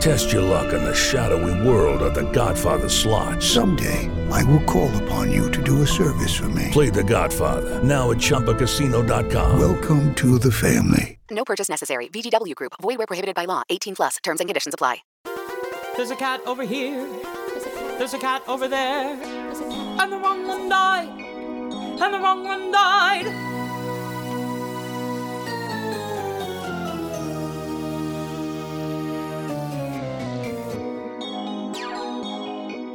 Test your luck in the shadowy world of The Godfather slot. Someday, I will call upon you to do a service for me. Play The Godfather, now at ChumbaCasino.com. Welcome to the family. No purchase necessary. VGW Group. Void where prohibited by law. 18 plus. Terms and conditions apply. There's a cat over here. There's a cat over there. And the wrong one died. And the wrong one died.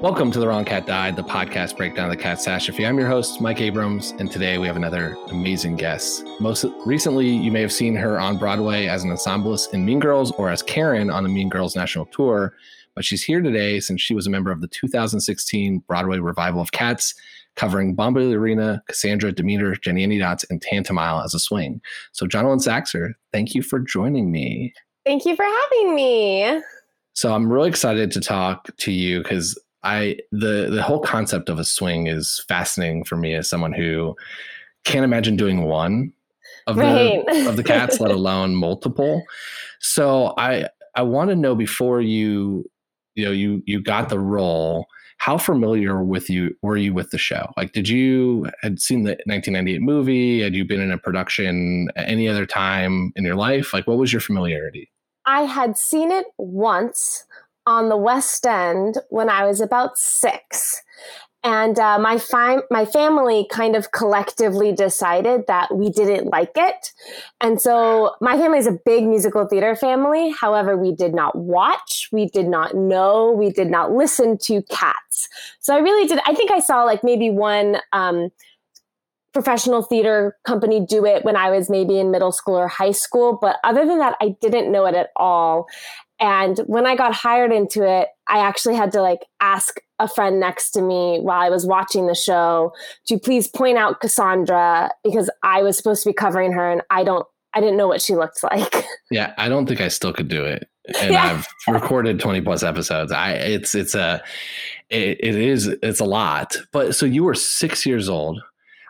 Welcome to The Wrong Cat Died, the podcast breakdown of the catastrophe. I'm your host, Mike Abrams, and today we have another amazing guest. Most recently, you may have seen her on Broadway as an ensemblist in Mean Girls or as Karen on the Mean Girls National Tour, but she's here today since she was a member of the 2016 Broadway revival of Cats, covering Bomba Arena, Cassandra, Demeter, Jennyanydots, and Tantomile as a swing. So, Jonalyn Saxer, thank you for joining me. Thank you for having me. So I'm really excited to talk to you because I the the whole concept of a swing is fascinating for me as someone who can't imagine doing one of right. the of the cats, let alone multiple. So I I want to know before you you know you you got the role how familiar with you were you with the show like did you had seen the 1998 movie had you been in a production at any other time in your life like what was your familiarity i had seen it once on the West End when I was about six. And uh, my, fi- my family kind of collectively decided that we didn't like it. And so my family is a big musical theater family. However, we did not watch, we did not know, we did not listen to cats. So I really did. I think I saw like maybe one um, professional theater company do it when I was maybe in middle school or high school. But other than that, I didn't know it at all. And when I got hired into it, I actually had to like ask a friend next to me while I was watching the show to please point out Cassandra because I was supposed to be covering her and I don't I didn't know what she looked like. Yeah, I don't think I still could do it. And yeah. I've recorded 20 plus episodes. I it's it's a it, it is it's a lot. But so you were 6 years old.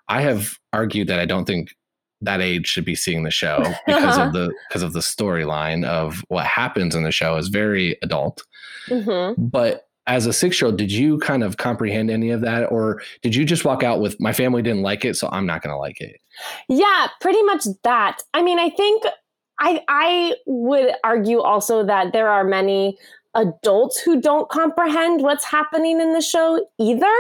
I have argued that I don't think that age should be seeing the show because of the because of the storyline of what happens in the show is very adult. Mm-hmm. But as a six year old, did you kind of comprehend any of that, or did you just walk out with my family didn't like it, so I'm not going to like it? Yeah, pretty much that. I mean, I think I I would argue also that there are many adults who don't comprehend what's happening in the show either.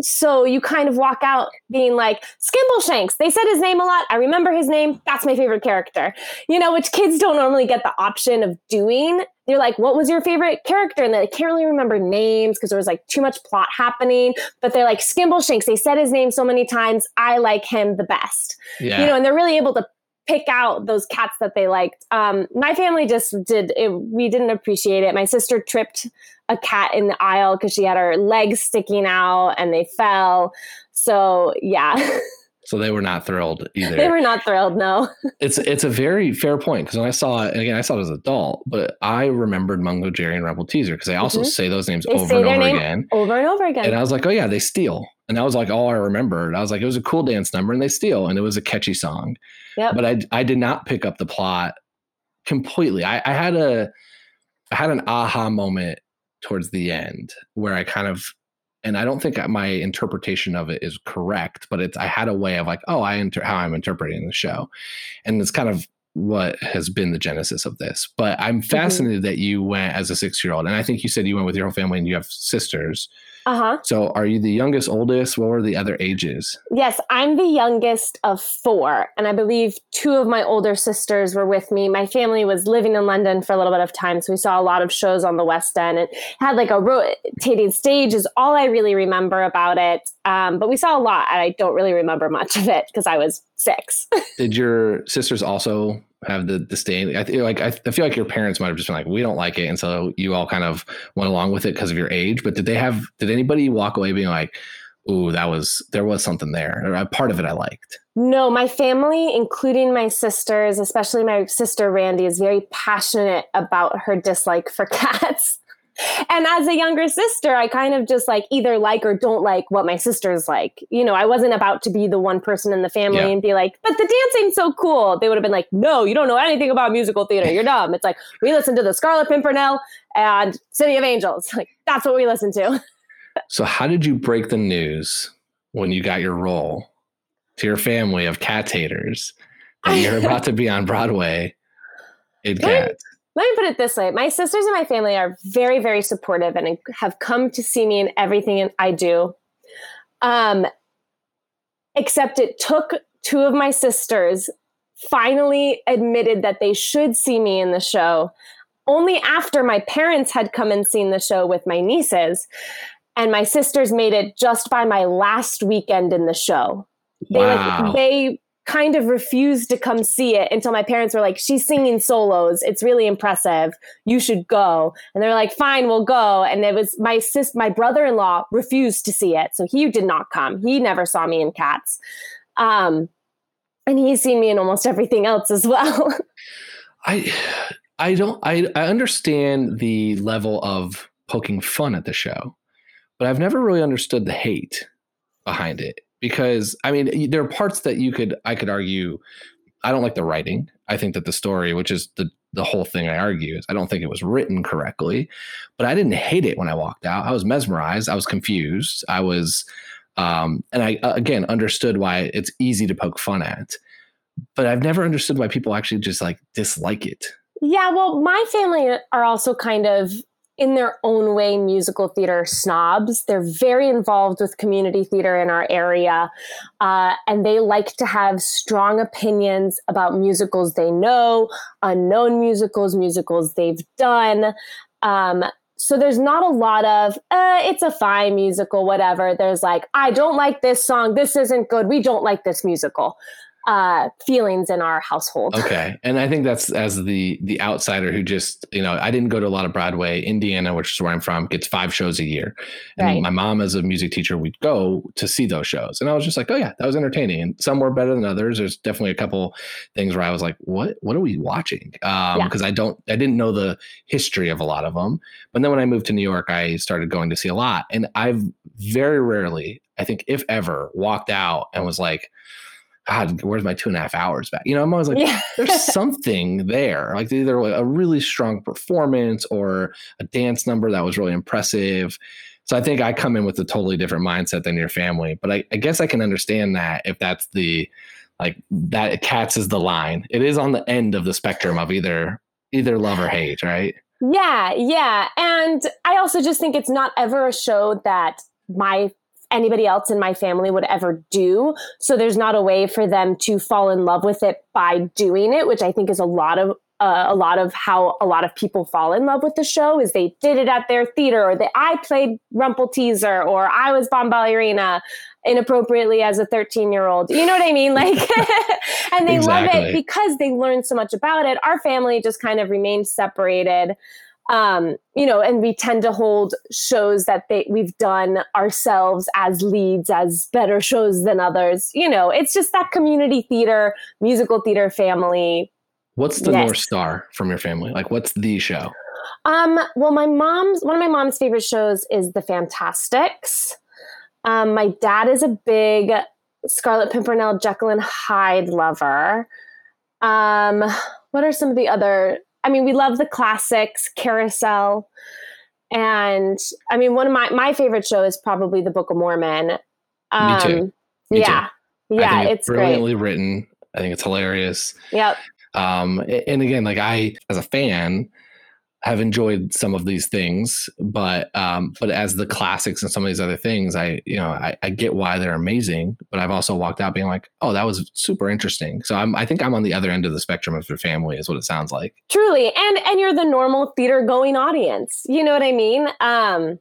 So you kind of walk out being like, Skimbleshanks. They said his name a lot. I remember his name. That's my favorite character. You know, which kids don't normally get the option of doing. They're like, what was your favorite character? And they can't really remember names because there was like too much plot happening. But they're like, Skimbleshanks. They said his name so many times. I like him the best. Yeah. You know, and they're really able to pick out those cats that they liked. Um, my family just did it. We didn't appreciate it. My sister tripped a cat in the aisle because she had her legs sticking out and they fell. So yeah. So they were not thrilled either. they were not thrilled. No. it's it's a very fair point because when I saw it, and again I saw it as an adult, but I remembered Mungojerrie and Rumpleteazer because they also mm-hmm. say those names they over and over again, over and over again. And I was like, oh yeah, they steal, and that was like all I remembered. I was like, it was a cool dance number, and they steal, and it was a catchy song. Yep. But I I did not pick up the plot completely. I, I had a I had an aha moment towards the end where I kind of and I don't think my interpretation of it is correct, but it's I had a way of like, oh, I inter- how I'm interpreting the show, and it's kind of what has been the genesis of this. But I'm fascinated mm-hmm. that you went as a six year old, and I think you said you went with your whole family, and you have sisters. Uh huh. So, are you the youngest, oldest? What were the other ages? Yes, I'm the youngest of four, and I believe two of my older sisters were with me. My family was living in London for a little bit of time, so we saw a lot of shows on the West End and had like a rotating stage. Is all I really remember about it. Um, but we saw a lot, and I don't really remember much of it because I was six. Did your sisters also have the disdain? I feel like I, I feel like your parents might have just been like, we don't like it, and so you all kind of went along with it because of your age. But did they have? Did anybody walk away being like, "Ooh, that was there was something there"? Or a part of it I liked. No, my family, including my sisters, especially my sister Randy, is very passionate about her dislike for cats and as a younger sister, I kind of just like either like or don't like what my sisters like. You know, I wasn't about to be the one person in the family yeah. and be like, but the dancing's so cool. They would have been like, no, you don't know anything about musical theater. You're dumb. It's like, we listen to the Scarlet Pimpernel and City of Angels. Like, that's what we listen to. so, how did you break the news when you got your role to your family of cat haters that you're about to be on Broadway in Cats? Let me put it this way. My sisters and my family are very very supportive and have come to see me in everything i do. Um, except it took two of my sisters finally admitted that they should see me in the show. Only after my parents had come and seen the show with my nieces and my sisters made it just by my last weekend in the show. They wow. like they kind of refused to come see it until my parents were like, she's singing solos. It's really impressive. You should go. And they're like, fine, we'll go. And it was my sis, my brother-in-law refused to see it. So he did not come. He never saw me in cats. Um, and he's seen me in almost everything else as well. I, I don't, I, I understand the level of poking fun at the show, but I've never really understood the hate behind it because I mean there are parts that you could I could argue I don't like the writing. I think that the story, which is the the whole thing I argue is I don't think it was written correctly, but I didn't hate it when I walked out. I was mesmerized. I was confused. I was, um, and I again understood why it's easy to poke fun at, but I've never understood why people actually just like dislike it. Yeah, well, my family are also kind of in their own way musical theater snobs. They're very involved with community theater in our area, uh, and they like to have strong opinions about musicals they know, unknown musicals, musicals they've done. Um, so there's not a lot of uh, it's a fine musical, whatever. There's like I don't like this song. This isn't good. We don't like this musical uh, feelings in our household. Okay, and I think that's as the the outsider who just you know I didn't go to a lot of Broadway. Indiana, which is where I'm from, gets five shows a year, and right. my mom as a music teacher we'd go to see those shows, and I was just like, oh yeah, that was entertaining. And some were better than others. There's definitely a couple things where I was like, what what are we watching? Because um, yeah. I don't I didn't know the history of a lot of them. But then when I moved to New York, I started going to see a lot, and I've very rarely, I think if ever, walked out and was like God, where's my two and a half hours back? You know, I'm always like, yeah. there's something there. Like either a really strong performance or a dance number that was really impressive. So I think I come in with a totally different mindset than your family. But I, I guess I can understand that if that's the like that cats is the line. It is on the end of the spectrum of either either love or hate, right? Yeah, yeah. And I also just think it's not ever a show that my anybody else in my family would ever do. So there's not a way for them to fall in love with it by doing it, which I think is a lot of uh, a lot of how a lot of people fall in love with the show is they did it at their theater or that I played Rumpleteazer or I was Bombalurina inappropriately as a 13 year old. You know what I mean? Like, and they exactly. love it because they learned so much about it. Our family just kind of remained separated um, you know, and we tend to hold shows that they, we've done ourselves as leads as better shows than others. You know, it's just that community theater, musical theater family. What's the yes. North Star from your family? Like, what's the show? Um, well, my mom's one of my mom's favorite shows is The Fantasticks. Um, my dad is a big Scarlet Pimpernel, Jekyll and Hyde lover. Um, what are some of the other I mean, we love the classics, Carousel. And I mean, one of my, my favorite show is probably The Book of Mormon. Um, Me too. Me yeah. too. Yeah. it's, it's brilliantly great. written. I think it's hilarious. Yep. Um, and again, like I, as a fan, have enjoyed some of these things, but um, but as the classics and some of these other things, I you know I, I, get why they're amazing, but I've also walked out being like, oh, that was super interesting. So I'm I think I'm on the other end of the spectrum of your family, is what it sounds like. Truly, and and you're the normal theater going audience. You know what I mean? Um,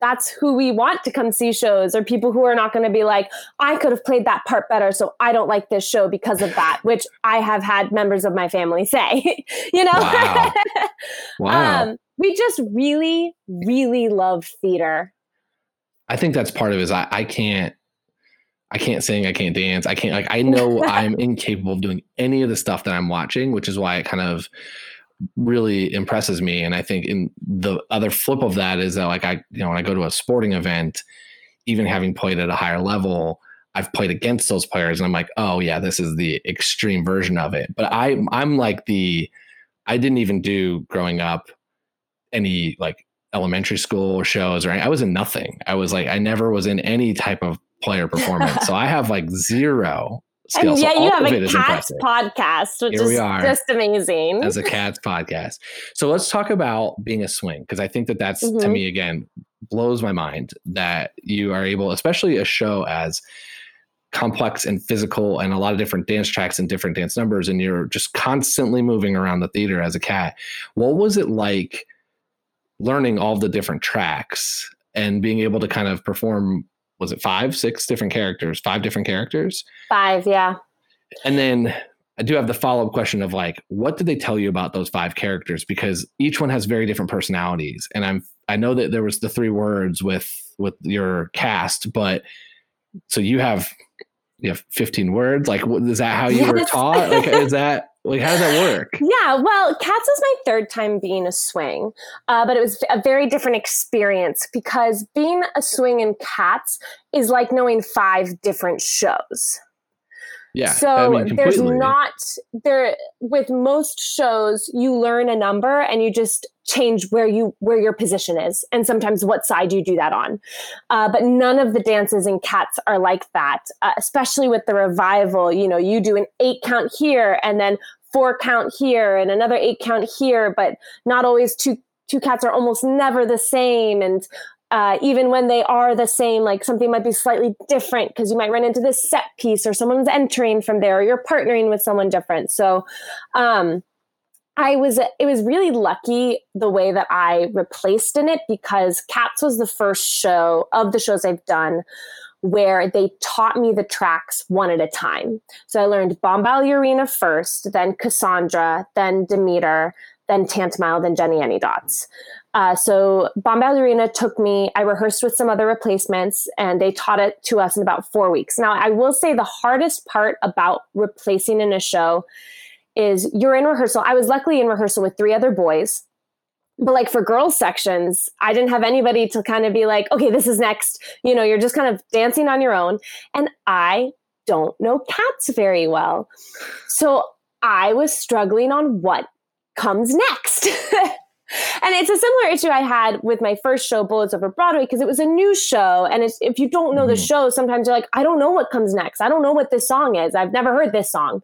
that's who we want to come see shows or people who are not going to be like i could have played that part better so i don't like this show because of that which i have had members of my family say you know wow. wow. Um, we just really really love theater i think that's part of it is I, I can't I can't sing, I can't dance, I can't like I know I'm incapable of doing any of the stuff that I'm watching, which is why it kind of really impresses me. And I think in the other flip of that is that like I, you know, when I go to a sporting event, even having played at a higher level, I've played against those players and I'm like, oh yeah, this is the extreme version of it. But I I'm like the I didn't even do growing up any like elementary school shows or I was in nothing. I was like I never was in any type of player performance. so I have like zero And yeah, so you have a cats podcast, which Here is just amazing. As a cats podcast. So let's talk about being a swing because I think that that's mm-hmm. to me again blows my mind that you are able, especially a show as complex and physical and a lot of different dance tracks and different dance numbers and you're just constantly moving around the theater as a cat what was it like learning all the different tracks and being able to kind of perform was it five, six different characters, five different characters? Five, yeah. And then I do have the follow up question of like, what did they tell you about those five characters? Because each one has very different personalities. And I'm I know that there was the three words with with your cast, but so you have you have 15 words. Like, is that how you yes. were taught? Like, is that like, how does that work? Yeah, well, Cats was my third time being a swing, uh, but it was a very different experience because being a swing in Cats is like knowing five different shows. Yeah. So I mean, there's not there with most shows you learn a number and you just change where you where your position is and sometimes what side you do that on. Uh, but none of the dances in Cats are like that, uh, especially with the revival. You know, you do an eight count here and then four count here and another eight count here, but not always two two cats are almost never the same and uh, even when they are the same, like something might be slightly different because you might run into this set piece or someone's entering from there or you're partnering with someone different. So, um, I was it was really lucky the way that I replaced in it because Cats was the first show of the shows I've done where they taught me the tracks one at a time. So I learned Bombalurina first, then Cassandra, then Demeter, then Tantomile, then Jennyanydots. Uh, so Bombalurina took me, I rehearsed with some other replacements and they taught it to us in about four weeks. Now, I will say the hardest part about replacing in a show is you're in rehearsal. I was luckily in rehearsal with three other boys. But like for girls sections, I didn't have anybody to kind of be like, okay, this is next. You know, you're just kind of dancing on your own. And I don't know cats very well. So I was struggling on what comes next. and it's a similar issue I had with my first show, Bullets Over Broadway, because it was a new show. And if you don't know mm-hmm. the show, sometimes you're like, I don't know what comes next. I don't know what this song is. I've never heard this song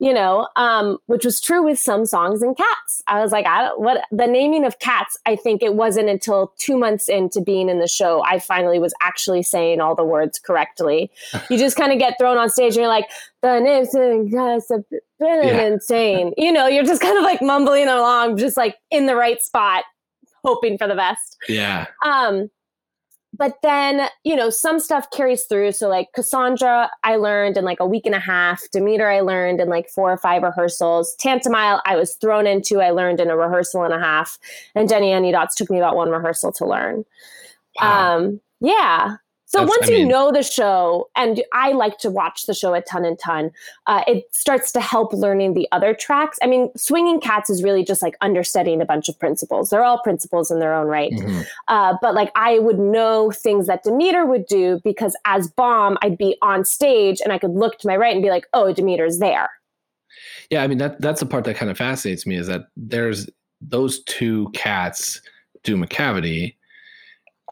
you know, um, which was true with some songs and cats. I was like, I don't, what the naming of cats, I think it wasn't until two months into being in the show, I finally was actually saying all the words correctly. you just kind of get thrown on stage and you're like, the name's yeah. insane. You know, you're just kind of like mumbling along, just like in the right spot, hoping for the best. Yeah. Um, but then you know some stuff carries through. So like cassandra i learned in like a week and a half. Demeter i learned in like four or five rehearsals. Tantomile i was thrown into i learned in a rehearsal and a half. And Jennyanydots took me about one rehearsal to learn. Wow. um yeah so That's, once I you mean, know the show, and I like to watch the show a ton and ton, uh, it starts to help learning the other tracks. I mean, swinging cats is really just like understudying a bunch of principles. They're all principles in their own right. Mm-hmm. Uh, but like I would know things that Demeter would do because as Bomb, I'd be on stage and I could look to my right and be like, oh, Demeter's there. Yeah, I mean that that's the part that kind of fascinates me is that there's those two cats do Macavity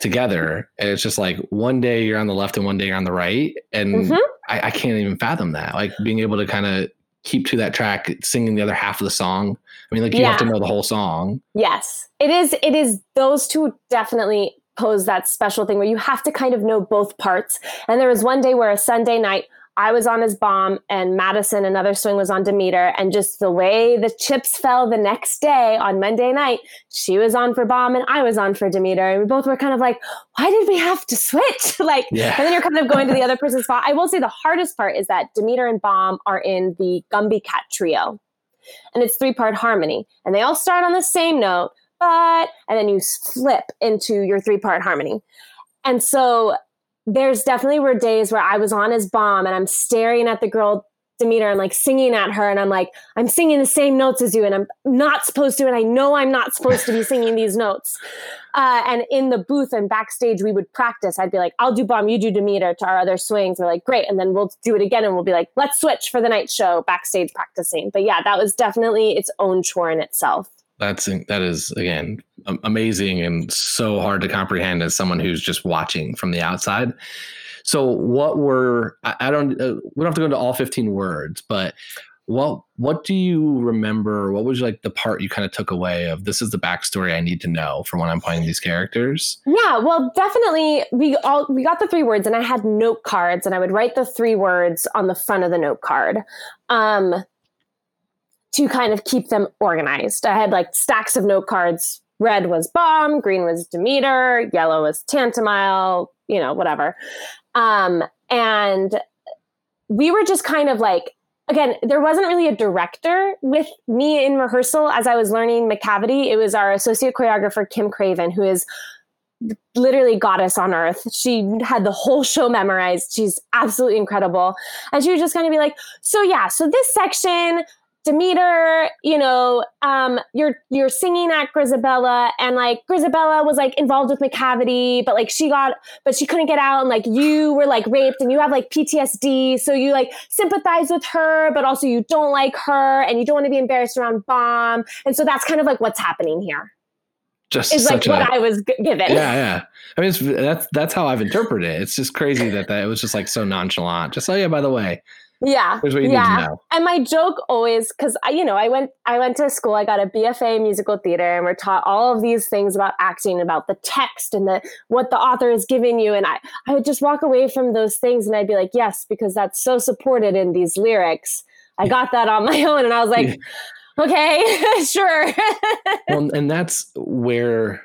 together and it's just like one day you're on the left and one day you're on the right and mm-hmm. I, I, can't even fathom that like being able to kind of keep to that track singing the other half of the song? I mean, like you yeah. have to know the whole song. Yes, it is. It is. Those two definitely pose that special thing where you have to kind of know both parts. And there was one day where a Sunday night I was on his bomb and Madison, another swing, was on Demeter. And just the way the chips fell the next day on Monday night, she was on for bomb and I was on for Demeter. And we both were kind of like, why did we have to switch? like, yeah. and then you're kind of going to the other person's spot. I will say the hardest part is that Demeter and bomb are in the Gumbie Cat trio. And it's three part harmony. And they all start on the same note, but, and then you flip into your three part harmony. And so there's definitely were days where I was on his bomb and I'm staring at the girl Demeter and like singing at her and I'm like I'm singing the same notes as you and I'm not supposed to and I know I'm not supposed to be singing these notes. Uh, and in the booth and backstage we would practice. I'd be like I'll do bomb, you do Demeter to our other swings. We're like great, and then we'll do it again and we'll be like let's switch for the night show backstage practicing. But yeah, that was definitely its own chore in itself that's that is again amazing and so hard to comprehend as someone who's just watching from the outside so what were i, I don't uh, we don't have to go into all 15 words but what what do you remember what was like the part you kind of took away of this is the backstory i need to know for when i'm playing these characters yeah well definitely we all we got the three words and i had note cards and i would write the three words on the front of the note card um to kind of keep them organized. I had like stacks of note cards. Red was bomb, green was Demeter, yellow was Tantomile, you know, whatever. Um, and we were just kind of like, again, there wasn't really a director with me in rehearsal as I was learning Macavity. It was our associate choreographer, Kim Craven, who is literally goddess on earth. She had the whole show memorized. She's absolutely incredible. And she would just kind of be like, so yeah, so this section, Demeter, you know, um, you're you're singing at Grizabella, and like Grizabella was like involved with Macavity, but like she got, but she couldn't get out, and like you were like raped, and you have like PTSD, so you like sympathize with her, but also you don't like her, and you don't want to be embarrassed around Bomb, and so that's kind of like what's happening here. Just is like what a, I was given. Yeah, yeah. I mean, that's that's how I've interpreted it. It's just crazy that that it was just like so nonchalant. Just oh yeah, by the way, yeah. yeah. And my joke always, because I, you know, I went, I went to school. I got a BFA in musical theater, and we're taught all of these things about acting, about the text and the what the author is giving you. And I, I would just walk away from those things, and I'd be like, yes, because that's so supported in these lyrics. I got that on my own, and I was like, okay, sure. well, and that's where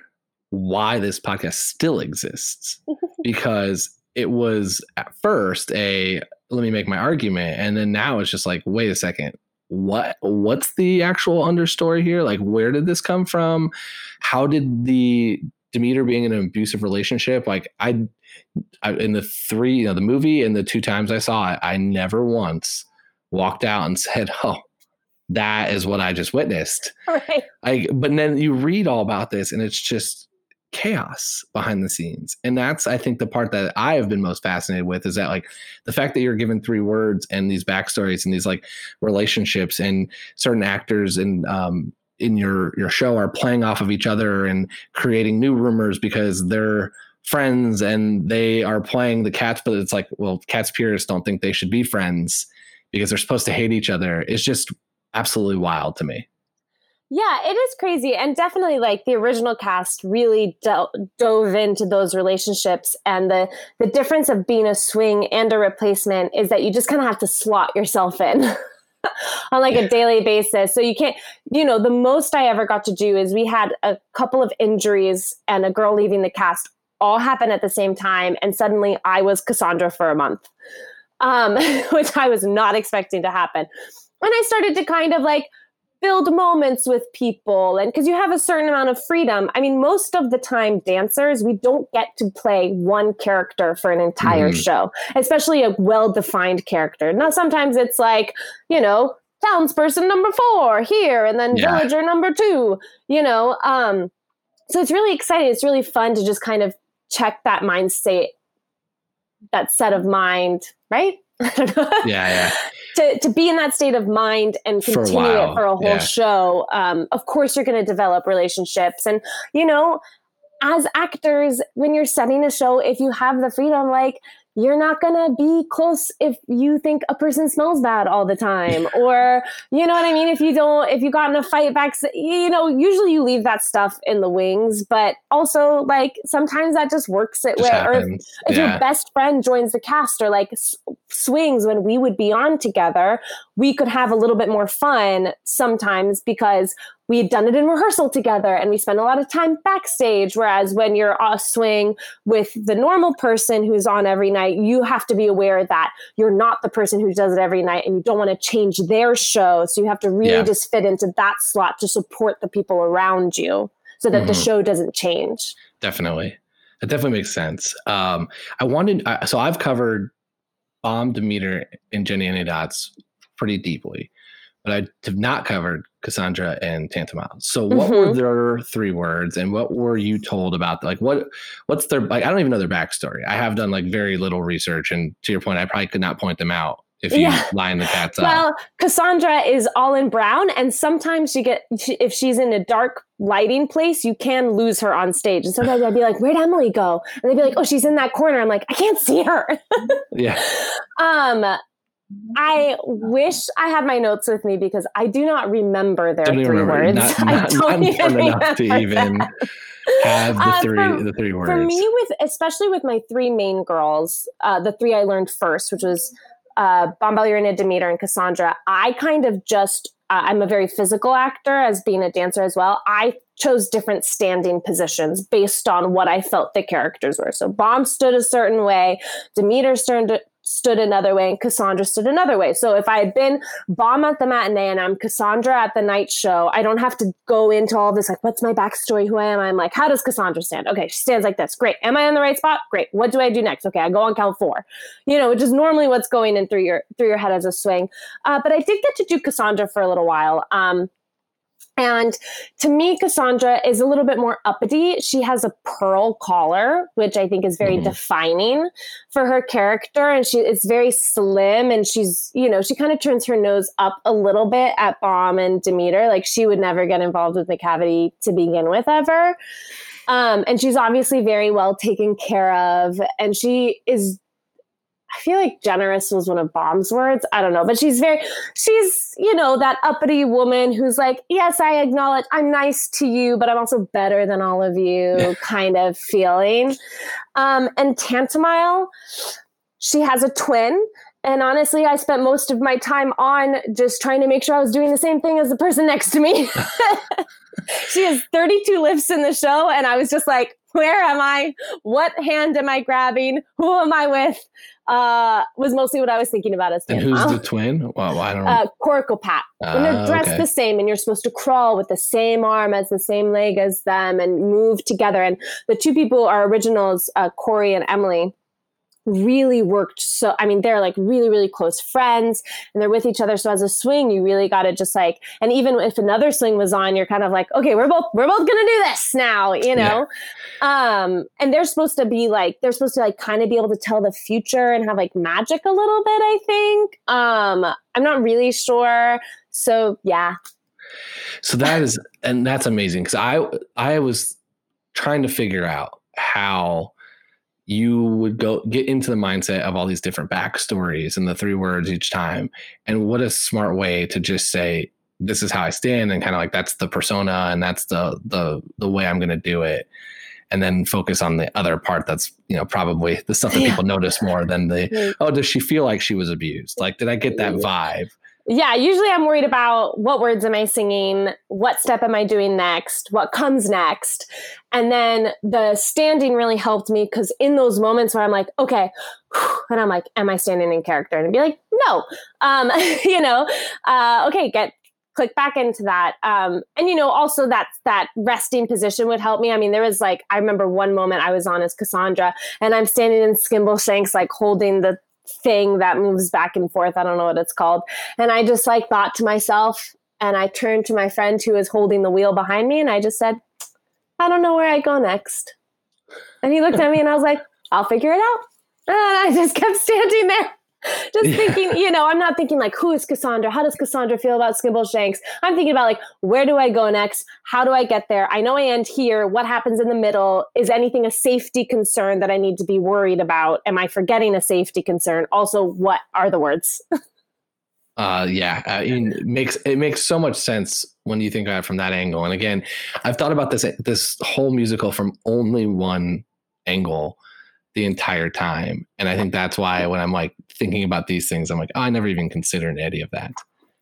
why this podcast still exists because it was at first a let me make my argument. And then now it's just like wait a second. What what's the actual understory here? Like where did this come from? How did the demeter being in an abusive relationship like i, I in the three you know the movie and the two times i saw it i never once walked out and said oh that is what i just witnessed. Right. I, but then you read all about this and it's just chaos behind the scenes. And that's, I think, the part that I have been most fascinated with is that, like, the fact that you're given three words and these backstories and these, like, relationships and certain actors and, um, in your your show are playing off of each other and creating new rumors because they're friends and they are playing the cats but it's like well cats purists don't think they should be friends because they're supposed to hate each other it's just absolutely wild to me yeah, it is crazy. And definitely like the original cast really do- dove into those relationships. And the, the difference of being a swing and a replacement is that you just kind of have to slot yourself in. on like a daily basis. So you can't, you know, the most I ever got to do is we had a couple of injuries and a girl leaving the cast all happen at the same time. And suddenly I was Cassandra for a month, um, which I was not expecting to happen. And I started to kind of like build moments with people and because you have a certain amount of freedom. I mean most of the time dancers we don't get to play one character for an entire mm. show especially a well-defined character. Now sometimes it's like you know townsperson number four here and then yeah. villager number two you know um so it's really exciting. It's really fun to just kind of check that mind state that set of mind right? Yeah yeah to, to be in that state of mind and continue for it for a whole yeah. show, um, of course you're going to develop relationships. And, you know, as actors, when you're setting a show, if you have the freedom, like you're not going to be close if you think a person smells bad all the time or you know what i mean if you don't if you got in a fight back you know usually you leave that stuff in the wings but also like sometimes that just works it way or if, if yeah. your best friend joins the cast or like swings when we would be on together we could have a little bit more fun sometimes because we had done it in rehearsal together and we spent a lot of time backstage. Whereas when you're a swing with the normal person who's on every night, you have to be aware that you're not the person who does it every night and you don't want to change their show. So you have to really yeah. just fit into that slot to support the people around you so that mm-hmm. the show doesn't change. Definitely. That definitely makes sense. Um, I wanted, uh, so I've covered Bomb, Demeter, and Jenny Dots pretty deeply but I have not covered Cassandra and Tantomile. So what mm-hmm. were their three words and what were you told about like what what's their like I don't even know their backstory. I have done like very little research and to your point I probably could not point them out if you yeah. line the cats up. Well, Cassandra is all in brown and sometimes she get if she's in a dark lighting place, you can lose her on stage. And sometimes I'd be like, "Where'd Emily go?" And they'd be like, "Oh, she's in that corner." I'm like, "I can't see her." yeah. Um I wish I had my notes with me because I do not remember their three remember. words. Not, not, I don't even enough to even have the uh, three for, the three words. For me, with especially with my three main girls, uh, the three I learned first, which was uh, Bombalurina, Demeter, and Cassandra. I kind of just uh, I'm a very physical actor as being a dancer as well. I chose different standing positions based on what I felt the characters were. So Bomb stood a certain way, Demeter stood, stood another way and Cassandra stood another way. So if I had been bomb at the matinee and I'm Cassandra at the night show, I don't have to go into all this like, what's my backstory? Who I am? I'm like, how does Cassandra stand? Okay, she stands like this. Great. Am I in the right spot? Great. What do I do next? Okay, I go on count four. You know, which is normally what's going in through your through your head as a swing. Uh, but I did get to do Cassandra for a little while. Um, and to me, Cassandra is a little bit more uppity. She has a pearl collar, which I think is very mm. defining for her character. And she is very slim and she's, you know, she kind of turns her nose up a little bit at Bomb and Demeter. Like she would never get involved with Macavity to begin with ever. Um, and she's obviously very well taken care of. And she is I feel like generous was one of Bomb's words. I don't know, but she's very, she's, you know, that uppity woman who's like, yes, I acknowledge I'm nice to you, but I'm also better than all of you kind of feeling. Um, and Tantomile, she has a twin. And honestly, I spent most of my time on just trying to make sure I was doing the same thing as the person next to me. she has 32 lifts in the show. And I was just like, where am I? What hand am I grabbing? Who am I with? Uh, was mostly what I was thinking about as And who's the twin? Well, I don't know. Uh, Coricopat. when they're ah, dressed okay. the same and you're supposed to crawl with the same arm as the same leg as them and move together. And the two people are originals, uh, Corey and Emily really worked so i mean they're like really really close friends and they're with each other so as a swing you really got to just like and even if another swing was on you're kind of like okay we're both we're both gonna do this now you know? Yeah. um and they're supposed to be like they're supposed to like kind of be able to tell the future and have like magic a little bit i think. Um i'm not really sure. So yeah. So that is and that's amazing because i i was trying to figure out how you would go get into the mindset of all these different backstories and the three words each time. And what a smart way to just say, this is how I stand and kind of like that's the persona and that's the the the way I'm gonna do it. And then focus on the other part that's, you know, probably the stuff that people notice more than the, oh, does she feel like she was abused? Like, did I get that vibe? Yeah, usually I'm worried about what words am I singing? What step am I doing next? What comes next? And then the standing really helped me because in those moments where I'm like, okay, and I'm like, am I standing in character? And I'd be like, no, um, you know, uh, okay, get click back into that. Um, and you know, also that that resting position would help me. I mean, there was like I remember one moment I was on as Cassandra, and I'm standing in Skimbleshanks, like holding the thing that moves back and forth. I don't know what it's called. And I just like thought to myself, and I turned to my friend who was holding the wheel behind me, and I just said, I don't know where I go next. And he looked at me, and I was like, I'll figure it out. And I just kept standing there. just thinking, you know, I'm not thinking like, who is Cassandra? How does Cassandra feel about Skimbleshanks? I'm thinking about like, where do I go next? How do I get there? I know I end here. What happens in the middle? Is anything a safety concern that I need to be worried about? Am I forgetting a safety concern? Also, what are the words? uh, yeah, I mean, it makes it makes so much sense when you think about it from that angle. And again, I've thought about this this whole musical from only one angle the entire time. And I think that's why when I'm like thinking about these things, I'm like, oh, I never even considered any of that.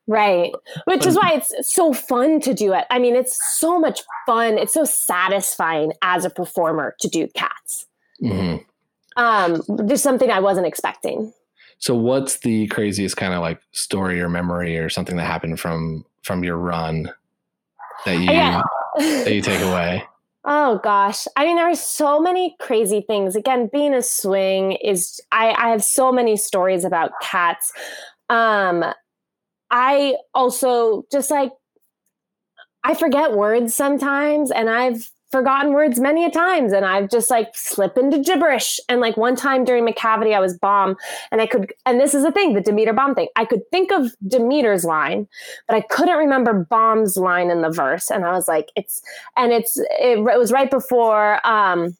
Right. Which is why it's so fun to do it. I mean, it's so much fun. It's so satisfying as a performer to do cats. Mm-hmm. Um, there's something I wasn't expecting. So what's the craziest kind of like story or memory or something that happened from from your run that you yeah. that you take away? Oh gosh. I mean, there are so many crazy things. Again, being a swing is I, I have so many stories about cats. Um I also just like I forget words sometimes and I've forgotten words many a times and I've just like slip into gibberish. And like one time during Macavity, I was bomb and I could, and this is the thing, the Demeter bomb thing. I could think of Demeter's line, but I couldn't remember bomb's line in the verse. And I was like, it's, and it's, it, it was right before, um,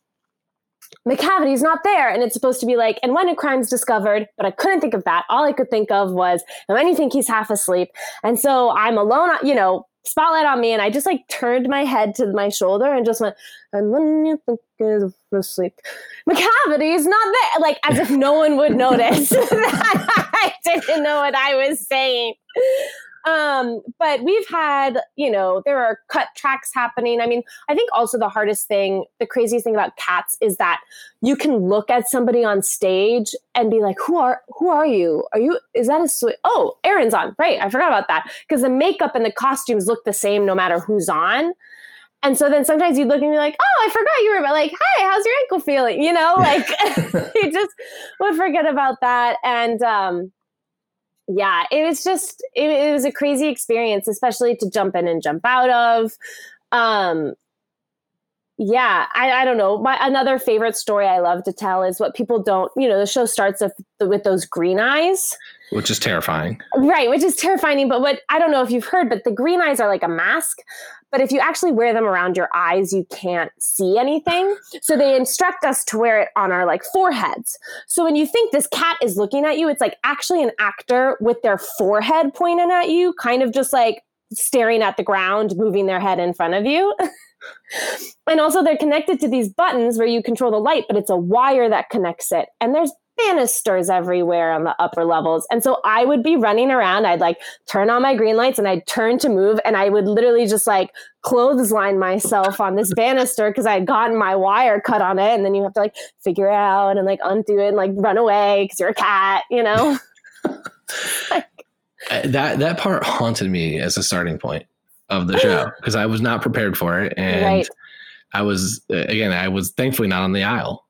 Macavity's not there. And it's supposed to be like, and when a crime's discovered, but I couldn't think of that. All I could think of was, and when you think he's half asleep. And so I'm alone, you know, spotlight on me and I just like turned my head to my shoulder and just went, and when you think is asleep, is not there. Like as if no one would notice that I didn't know what I was saying. Um, but we've had, you know, there are cut tracks happening. I mean, I think also the hardest thing, the craziest thing about cats is that you can look at somebody on stage and be like, who are who are you? Are you is that a sweet oh, Aaron's on. Right. I forgot about that. Because the makeup and the costumes look the same no matter who's on. And so then sometimes you'd look and be like, oh, I forgot you were like, hi, how's your ankle feeling? You know, like you just would forget about that. And um yeah, it was just it, it, was a crazy experience, especially to jump in and jump out of. Um, yeah, I, I don't know. My another favorite story I love to tell is what people don't. You know, the show starts with, with those green eyes, which is terrifying, right? Which is terrifying. But what I don't know if you've heard, but the green eyes are like a mask. But if you actually wear them around your eyes, you can't see anything. So they instruct us to wear it on our like foreheads. So when you think this cat is looking at you, it's like actually an actor with their forehead pointing at you, kind of just like staring at the ground, moving their head in front of you. and also they're connected to these buttons where you control the light, but it's a wire that connects it. And there's banisters everywhere on the upper levels. And so I would be running around. I'd like turn on my green lights and I'd turn to move and I would literally just like clothesline myself on this banister because I had gotten my wire cut on it. And then you have to like figure out and like undo it and like run away because you're a cat, you know? like, uh, that that part haunted me as a starting point of the show because I was not prepared for it. And right. I was uh, again, I was thankfully not on the aisle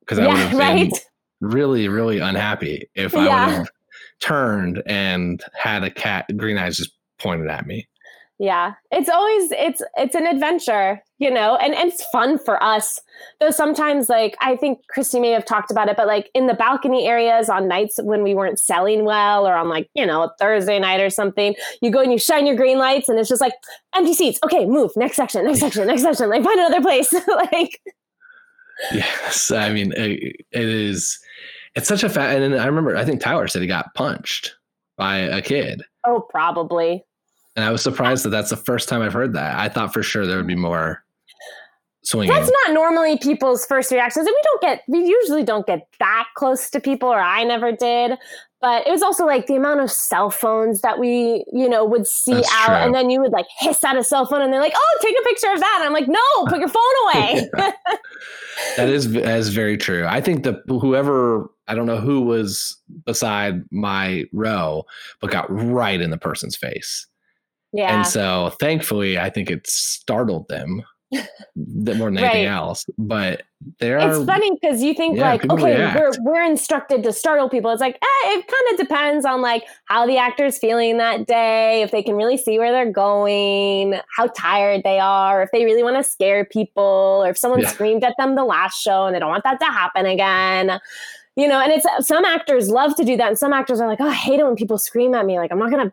because I yeah, would have right. been really, really unhappy if I would have turned and had a cat green eyes just pointed at me. Yeah. It's always it's it's an adventure, you know, and, and it's fun for us. Though sometimes like I think Christy may have talked about it, but like in the balcony areas on nights when we weren't selling well or on like, you know, a Thursday night or something, you go and you shine your green lights and it's just like empty seats. Okay, move, next section, next section, next section, like find another place. like Yes. I mean it, it is it's such a fat. And I remember, I think Tyler said he got punched by a kid. Oh, probably. And I was surprised that that's the first time I've heard that. I thought for sure there would be more swinging. That's not normally people's first reactions. And we don't get, we usually don't get that close to people, or I never did. But it was also like the amount of cell phones that we, you know, would see That's out. True. And then you would like hiss at a cell phone and they're like, oh, take a picture of that. And I'm like, no, put your phone away. that is that is very true. I think that whoever I don't know who was beside my row, but got right in the person's face. Yeah. And so thankfully, I think it startled them more than anything right. else. But there It's funny because you think yeah, like, okay, we're we're instructed to startle people. It's like, eh, it kind of depends on like how the actor's feeling that day, if they can really see where they're going, how tired they are, if they really want to scare people, or if someone yeah. screamed at them the last show and they don't want that to happen again you know, and it's some actors love to do that, and some actors are like, oh, I hate it when people scream at me. Like I'm not gonna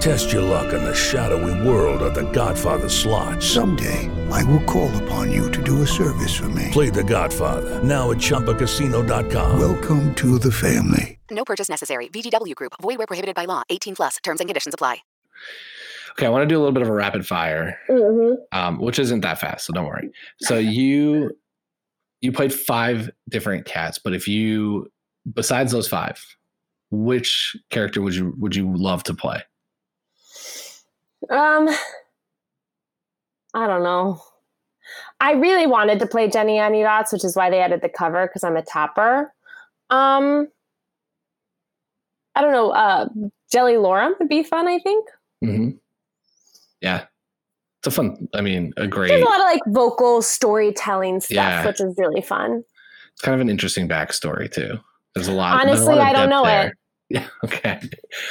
Test your luck in the shadowy world of The Godfather slot. Someday, I will call upon you to do a service for me. Play The Godfather now at ChumbaCasino.com. Welcome to the family. No purchase necessary. VGW Group. Void where prohibited by law. 18 plus. Terms and conditions apply. Okay, I want to do a little bit of a rapid fire, hmm um, which isn't that fast, so don't worry. So you you played five different cats, but if you besides those five, which character would you would you love to play? Um, I don't know. I really wanted to play Jennyanydots, which is why they added the cover because I'm a tapper. Um, I don't know. Uh, Jellylorum would be fun. I think Mm-hmm. Yeah, it's a fun. I mean, a great. there's a lot of like vocal storytelling stuff, Yeah. which is really fun. It's kind of an interesting backstory too. There's a lot. there's a Honestly, lot I don't know there. it. Yeah. Okay.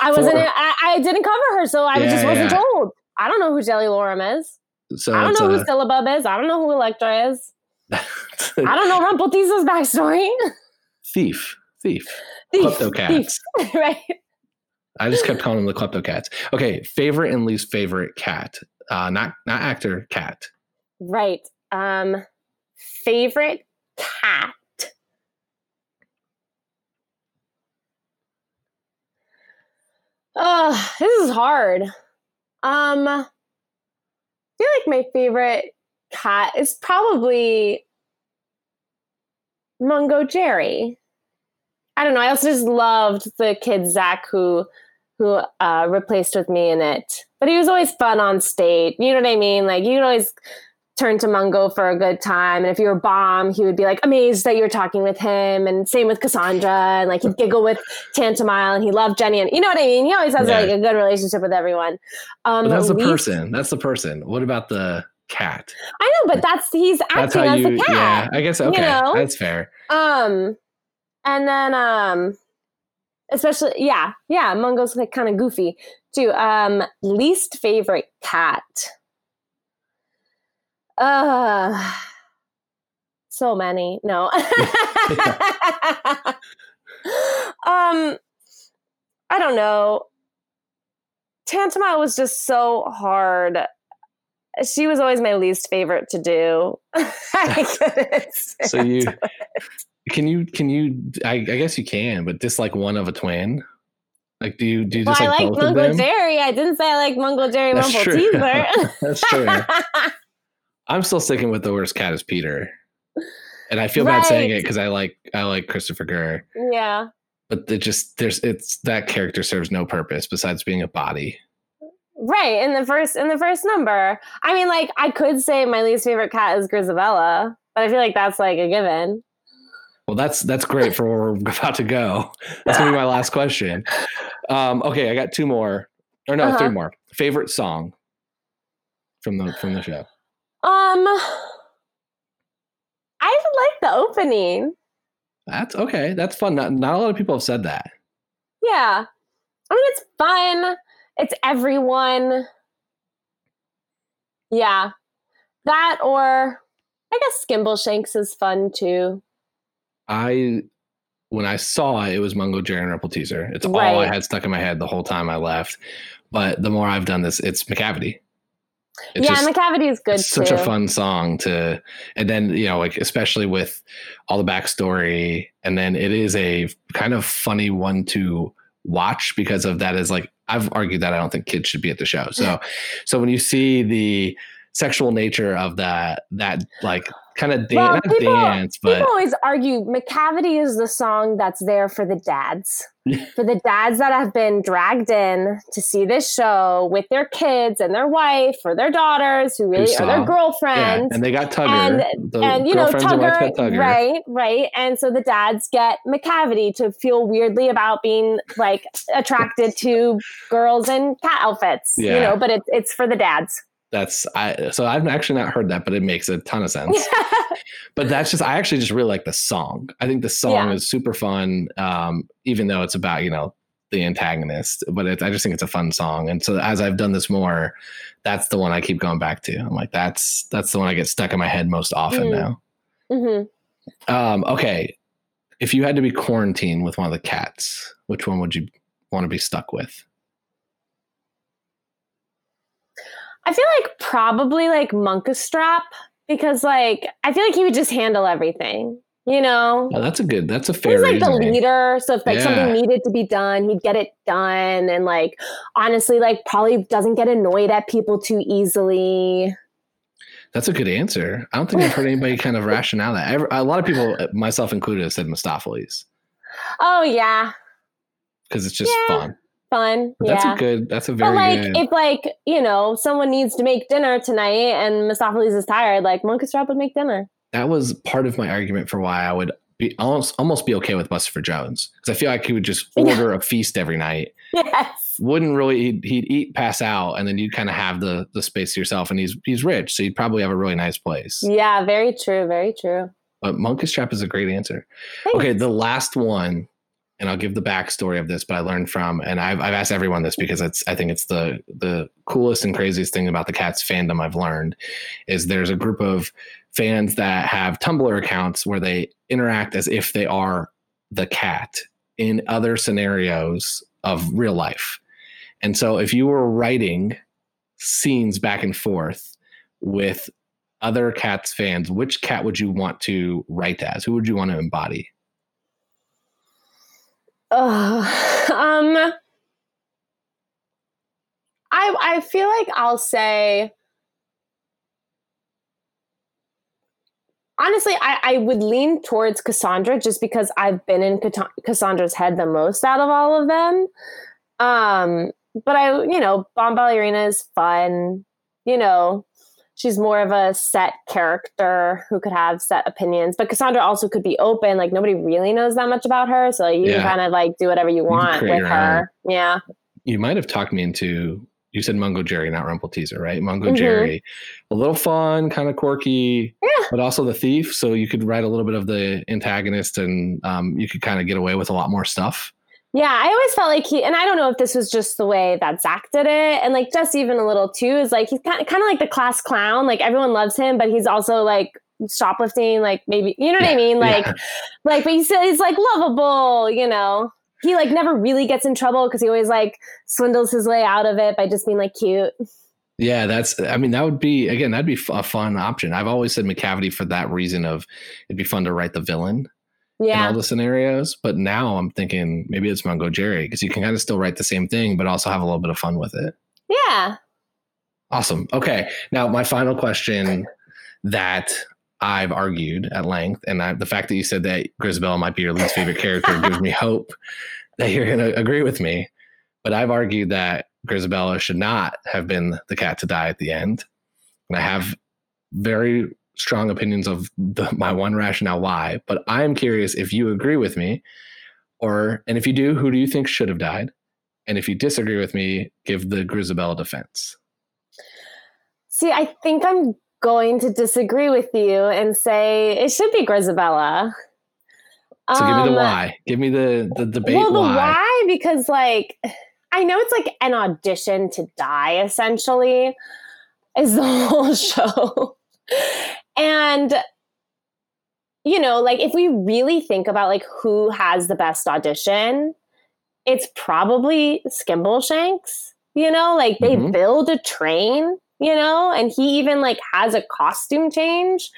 I wasn't. For- I, I didn't cover her, so I Yeah, just wasn't yeah. told. I don't know who Jellylorum is. So I don't know a, who Syllabub is. I don't know who Electra is. I don't know Rumpleteazer's backstory. thief. Thief. Thief, Kleptocats. thief. right. I just kept calling them the kleptocats. Okay, favorite and least favorite cat. Uh, not not actor, cat. Right. Um favorite cat. Oh, this is hard. Um I feel like my favorite cat is probably Mungojerrie. I don't know. I also just loved the kid Zach who who uh, replaced with me in it. But he was always fun on stage. You know what I mean? Like you always turn to Mungo for a good time. And if you were bomb, he would be like amazed that you're talking with him. And same with Cassandra. And like he'd giggle with Tantomile and he loved Jenny. And you know what I mean? He always has Yeah. like a good relationship with everyone. Um, But that's the least- person. That's the person. What about the cat? I know, but that's he's That's acting how as you. the cat. Yeah, I guess. Okay, know? that's fair. Um, and then um, especially yeah, yeah, Mungo's like kind of goofy too. Um, least favorite cat. Uh, so many. No. um, I don't know. Tantomile was just so hard. She was always my least favorite to do. I So you can you can you? I, I guess you can, but dislike one of a twin. Like, do you do you Well, I like Mungo? Jerry. I didn't say I like Mungojerrie That's Rumple true. Teaser. That's true. I'm still sticking with the worst cat is Peter, and I feel bad saying it because I like I like Christopher Gurr, yeah. but it just there's it's that character serves no purpose besides being a body. Right. In the first in the first number. I mean, like, I could say my least favorite cat is Grizabella, but I feel like that's like a given. Well, that's that's great for where we're about to go. That's gonna be my last question. Um, okay, I got two more, or no, Uh-huh. three more. Favorite song from the from the show. Um I like the opening. That's okay. That's fun. Not, not a lot of people have said that. Yeah. I mean it's fun. It's everyone. Yeah. That or I guess Skimbleshanks is fun too. I when I saw it, it was Mungojerrie and Rumpleteazer. It's all I had stuck in my head the whole time I left. But the more I've done this, it's Macavity. It's yeah, just- cavity is good it's too. such a fun song to and then you know like especially with all the backstory and then it is a kind of funny one to watch because of that is like I've argued that I don't think kids should be at the show. So, so when you see the sexual nature of that, that like kind of dan- Well, people, dance, but people always argue Macavity is the song that's there for the dads, for the dads that have been dragged in to see this show with their kids and their wife or their daughters who really are their yeah, girlfriends. and they got Tugger. and, and you know Tugger, Tugger. right, right, and so the dads get Macavity to feel weirdly about being like attracted to girls in cat outfits, you know. But it's it's for the dads. That's I. So I've actually not heard that, but it makes a ton of sense. but that's just I actually just really like the song. I think the song Yeah. is super fun, um, even though it's about you know the antagonist. But it, I just think it's a fun song, and so as I've done this more, that's the one I keep going back to. I'm like, that's that's the one I get stuck in my head most often Mm. now. hmm Um, okay, if you had to be quarantined with one of the cats, which one would you want to be stuck with? I feel like probably like Munkustrap because like I feel like he would just handle everything. You know, Oh, that's a good. That's a fair. he's like the leader. So if like Yeah. something needed to be done, he'd get it done. And like honestly, like probably doesn't get annoyed at people too easily. That's a good answer. I don't think I've heard anybody kind of rationale that. Ever- A lot of people, myself included, have said Mistoffelees Oh yeah, because it's just Yeah. fun. Fun. That's yeah. a good. That's a very. but like good. if like you know someone needs to make dinner tonight and Mistoffelees is tired, like Munkustrap would make dinner. that was part of my argument for why I would be almost almost be okay with Bustopher Jones because I feel like he would just order a feast every night. Yes. Wouldn't really he'd, he'd eat, pass out, and then you'd kind of have the the space to yourself. And he's he's rich, so you'd probably have a really nice place. Yeah. Very true. Very true. But Munkustrap is a great answer. Thanks. Okay, the last one, and I'll give the backstory of this, but I learned from, and I've, I've asked everyone this because it's, I think it's the the coolest and craziest thing about the Cats fandom I've learned is there's a group of fans that have Tumblr accounts where they interact as if they are the cat in other scenarios of real life. And so if you were writing scenes back and forth with other cats fans, which cat would you want to write as? Who would you want to embody? Ugh, um, I I feel like I'll say. Honestly, I, I would lean towards Cassandra just because I've been in Cassandra's head the most out of all of them. Um, but I, you know, Bombalurina is fun. You know, she's more of a set character who could have set opinions. But Cassandra also could be open. Like nobody really knows that much about her, so like, you Yeah. can kind of like do whatever you want create with her. Yeah. You might have talked me into. You said Mungojerrie, not Rumpleteazer, right? Mungo Mhm. Jerry, a little fun, kind of quirky, Yeah. but also the thief. So you could write a little bit of the antagonist, and um, you could kind of get away with a lot more stuff. Yeah, I always felt like he, and I don't know if this was just the way that Zach did it, and like just even a little too, is like he's kind of, kind of like the class clown. Like everyone loves him, but he's also like shoplifting, like maybe you know what I mean, like Yeah. like, but he's he's like lovable, you know. He like never really gets in trouble because he always like swindles his way out of it by just being like cute. Yeah, that's. I mean, that would be again. That'd be a fun option. I've always said Macavity for that reason of it'd be fun to write the villain in Yeah, all the scenarios. But now I'm thinking maybe it's Mungojerrie because you can kind of still write the same thing, but also have a little bit of fun with it. yeah. Awesome. Okay. Now, my final question that I've argued at length, and I, the fact that you said that Grizabella might be your least favorite character gives me hope that you're going to agree with me. But I've argued that Grizabella should not have been the cat to die at the end. And I have very strong opinions of the, my one rationale why. But I'm curious if you agree with me, or, and if you do, who do you think should have died? And if you disagree with me, give the Grizabella defense. See, I think I'm going to disagree with you and say it should be Grizabella. So give me Um, the why. Give me the the debate well, the why. why because like I know it's like an audition to die essentially is the whole show. And you know, like if we really think about like who has the best audition, it's probably Skimbleshanks. You know, like they Mhm. build a train, you know, and he even like has a costume change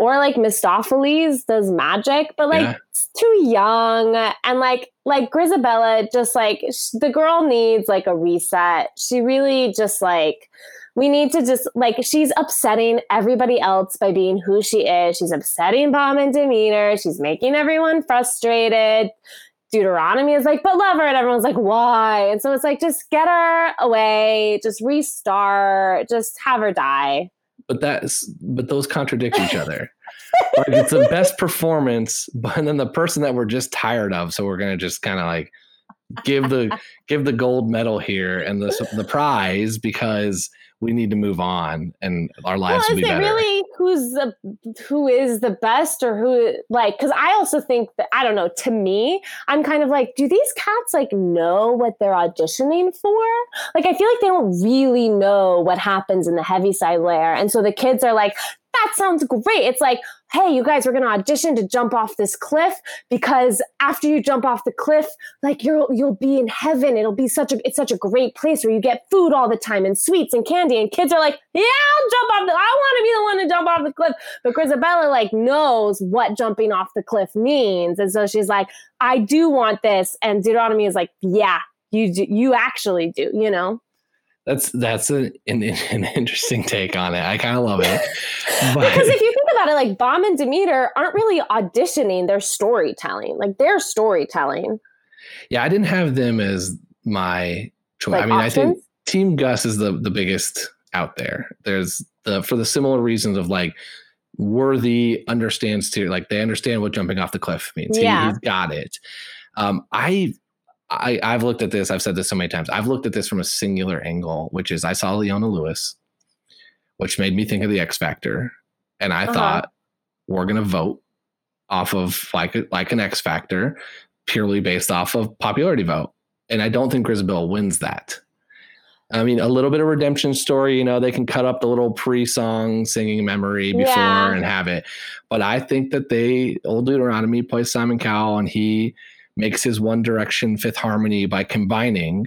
or like Mistoffelees does magic, but like Yeah. it's too young. And like like Grizabella, just like sh- the girl needs like a reset. She really just like we need to just like she's upsetting everybody else by being who she is. She's upsetting Bomb and Demeter. She's making everyone frustrated. Deuteronomy is like, but love her, and everyone's like, why? And so it's like, just get her away, just restart, just have her die. but that's but those contradict each other. like it's the best performance, but then the person that we're just tired of, so we're gonna just kind of like give the give the gold medal here and the the prize because we need to move on and our lives well, will is be it better. really who's the who is the best or who like because I also think that I don't know. To me, I'm kind of like, do these cats like know what they're auditioning for? Like, I feel like they don't really know what happens in the Heaviside Layer, and so the kids are like. That sounds great. It's like, hey, you guys, we're gonna audition to jump off this cliff because after you jump off the cliff, like you'll you'll be in heaven. It'll be such a it's such a great place where you get food all the time and sweets and candy. And kids are like, yeah, I'll jump off the I want to be the one to jump off the cliff. But Grisabella like knows what jumping off the cliff means. And so she's like, I do want this. And Deuteronomy is like, yeah, you do, you actually do, you know? That's that's an, an, an interesting take on it. I kind of love it. But Because if you think about it, like Bomb and Demeter aren't really auditioning, they're storytelling. Like they're storytelling. yeah, I didn't have them as my choice. Like I mean, I think? Team Gus is the the biggest out there. There's the for the similar reasons of like worthy understands to like they understand what jumping off the cliff means. Yeah. He, has got it. Um, I. I, I've looked at this. I've said this so many times. I've looked at this from a singular angle, which is I saw Leona Lewis, which made me think of the X Factor, and I Uh-huh. thought we're gonna vote off of like like an X Factor, purely based off of popularity vote, and I don't think Grisabelle wins that. I mean, a little bit of redemption story, you know, they can cut up the little pre-song singing memory before Yeah. and have it. But I think that they old Deuteronomy plays Simon Cowell and he makes his One Direction Fifth Harmony by combining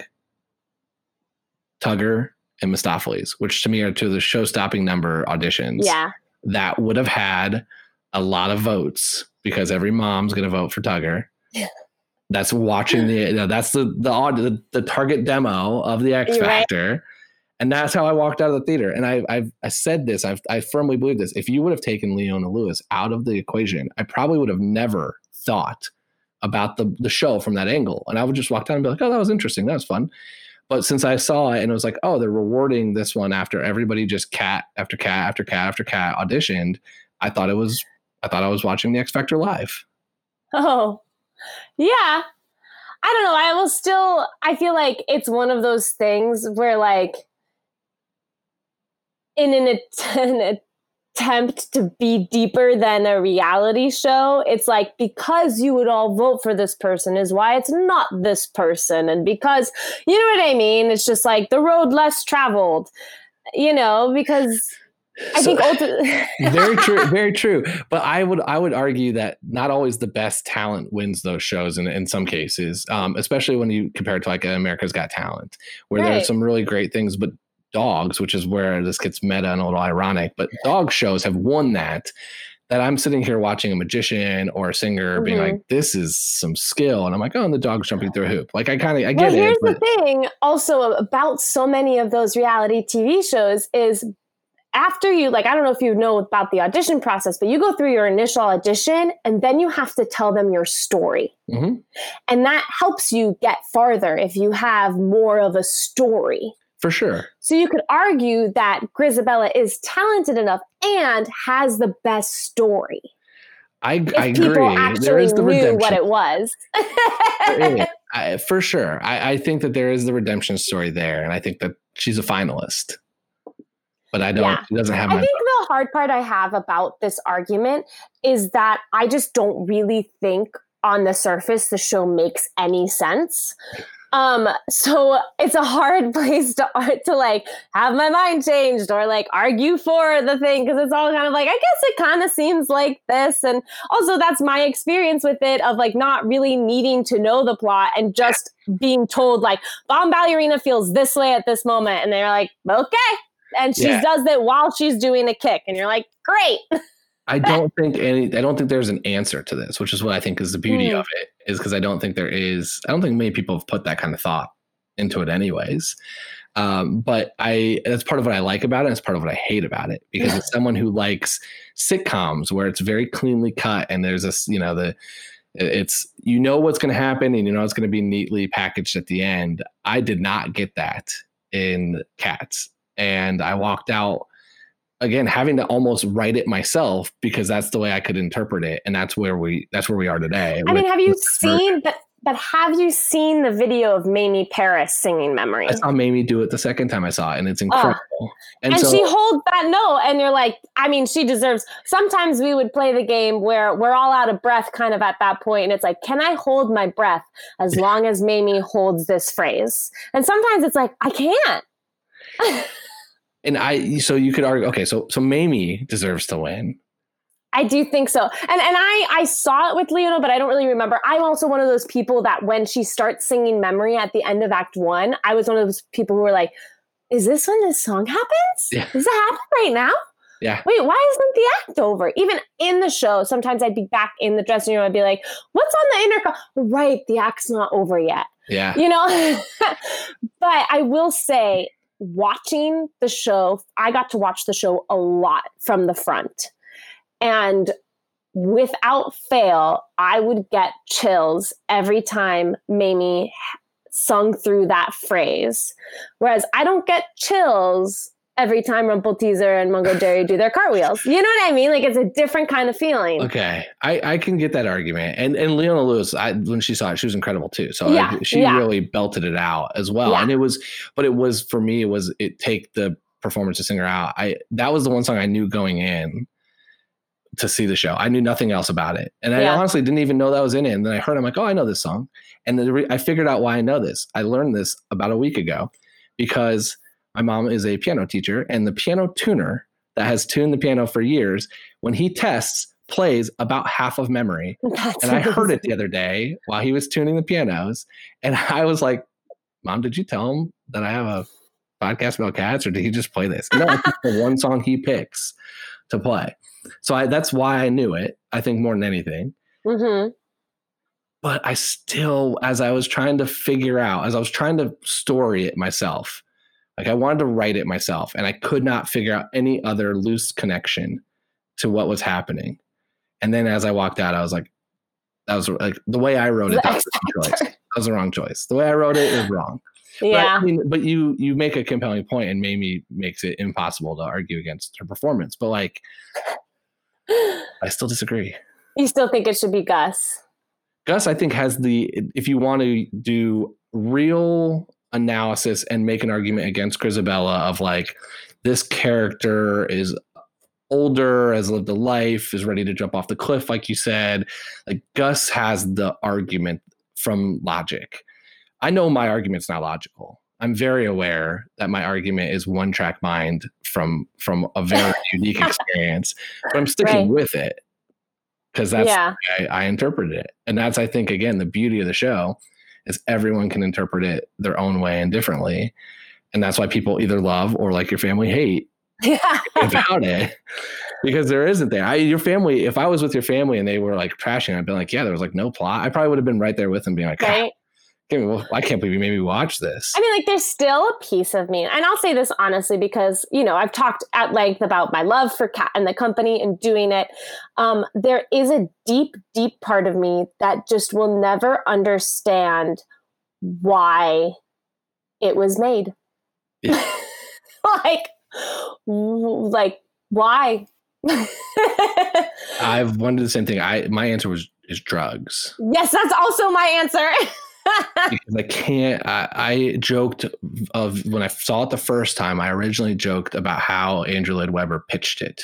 Tugger and Mistoffelees, which to me are two of the show-stopping number auditions Yeah. That would have had a lot of votes because every mom's going to vote for Tugger. Yeah. That's watching the you know, that's the the, the target demo of the X You're right. Factor, and that's how I walked out of the theater. And I I've I said this I've, I firmly believe this. If you would have taken Leona Lewis out of the equation, I probably would have never thought about the the show from that angle, and I would just walk down and be like, oh, that was interesting, that was fun. But since I saw it and it was like, oh, they're rewarding this one after everybody just cat after cat after cat after cat auditioned, I thought it was I thought I was watching the X Factor live. Oh, yeah. I don't know. I will still, I feel like it's one of those things where, like, in an, an attempt to be deeper than a reality show, it's like because you would all vote for this person is why it's not this person. And because, you know what I mean? It's just like the road less traveled, you know, because I So- think ultimately. very true very true but i would i would argue that not always the best talent wins those shows in, in some cases um, especially when you compare it to like america's got talent where Right. there's some really great things but dogs which is where this gets meta and a little ironic but dog shows have won that that i'm sitting here watching a magician or a singer being Mhm. like this is some skill and i'm like oh and the dog's jumping through a hoop like i kind of i Well, get here's it but the thing also about so many of those reality TV shows is after you like I don't know if you know about the audition process, but you go through your initial audition and then you have to tell them your story. Mhm. And that helps you get farther if you have more of a story. For sure So you could argue that Grizabella is talented enough and has the best story. i, If I people agree actually there is the redemption what it was. I, for sure. I, I think that there is the redemption story there, and I think that she's a finalist. But I don't. Yeah. She doesn't have I think the hard part I have about this argument is that I just don't really think on the surface the show makes any sense. Um, so it's a hard place to art to like have my mind changed or like argue for the thing because it's all kind of like I guess it kind of seems like this, and also that's my experience with it of like not really needing to know the plot and just being told like Bombalurina feels this way at this moment, and they're like okay, and she Yeah. does it while she's doing a kick, and you're like great. I don't think any. I don't think there's an answer to this, which is what I think is the beauty Mm. of it. Is because I don't think there is. I don't think many people have put that kind of thought into it, anyways. Um, but I that's part of what I like about it. And it's part of what I hate about it because it's someone who likes sitcoms where it's very cleanly cut and there's this, you know, the it's you know what's going to happen and you know it's going to be neatly packaged at the end. I did not get that in Cats, and I walked out again having to almost write it myself because that's the way I could interpret it, and that's where we that's where we are today. I mean, have you with seen but but have you seen the video of Mamie Parris singing Memory? I saw Mamie do it the second time I saw it, and it's incredible. And, she holds that note, and you're like, I mean, she deserves. Sometimes we would play the game where we're all out of breath, kind of at that point, and it's like, can I hold my breath as long as Mamie holds this phrase? And sometimes it's like, I can't. and I so you could argue okay, so so Mamie deserves to win. I do think so. And and I I saw it with Leona, but I don't really remember. I'm also one of those people that when she starts singing Memory at the end of Act One, I was one of those people who were like, "Is this when this song happens? Yeah. Does it happen right now? Yeah. Wait, why isn't the act over?" Even in the show, sometimes I'd be back in the dressing room. I'd be like, "What's on the intercom?" Right, the act's not over yet Yeah. you know but i will say watching the show i got to watch the show a lot from the front. And without fail i would get chills every time mamie sung through that phrase. Whereas i don't get chills every time Rumpleteazer and Mungojerrie do their cartwheels. You know what I mean? Like it's a different kind of feeling. Okay, I, I can get that argument, and and Leona Lewis, I, when she saw it, she was incredible too. So Yeah, I, she yeah. really belted it out as well, Yeah. and it was, but it was for me, it was it take the performance to singer out. I that was the one song I knew going in to see the show. I knew nothing else about it, and I honestly didn't even know that was in it. And then I heard, I'm like, oh, I know this song, and then I figured out why I know this. I learned this about a week ago because my mom is a piano teacher, and the piano tuner that has tuned the piano for years, when he tests, plays about half of memory. That's And I heard it the other day while he was tuning the pianos, and I was like, "Mom, did you tell him that I have a podcast about cats, or did he just play this?" No, it's the one song he picks to play. So I, that's why I knew it. I think more than anything Mhm. but I still, as I was trying to figure out, as I was trying to story it myself, like I wanted to write it myself, and I could not figure out any other loose connection to what was happening. And then as I walked out, I was like, that was like the way I wrote it. That was the wrong choice. That was the wrong choice. The way I wrote it is wrong. But, Yeah. I mean, but you you make a compelling point, and Mamie makes it impossible to argue against her performance. But like, I still disagree. You still think it should be Gus? Gus, I think, has the if you want to do real analysis and make an argument against Grizabella of like this character is older, has lived a life, is ready to jump off the cliff, like you said. Like Gus has the argument from logic. I know my argument's not logical. I'm very aware that my argument is one track mind from from a very unique experience, but I'm sticking Right. with it because that's Yeah. I, I interpreted it. And that's, I think, again, the beauty of the show is everyone can interpret it their own way and differently. And that's why people either love or like your family hate Yeah. about it because there isn't there. I, your family, if I was with your family and they were like trashing, I'd be like, yeah, there was like no plot. I probably would have been right there with them being like, "God, Right. Give me- well, I can't believe you made me watch this. I mean, like, there's still a piece of me, and I'll say this honestly because you know I've talked at length about my love for Cat and the company and doing it. Um, there is a deep, deep part of me that just will never understand why it was made. Yeah. like, like why? I've wondered the same thing. I my answer was is drugs. yes, that's also my answer. because I can't. I, I joked of when I saw it the first time. I originally joked about how Andrew Lloyd Webber pitched it,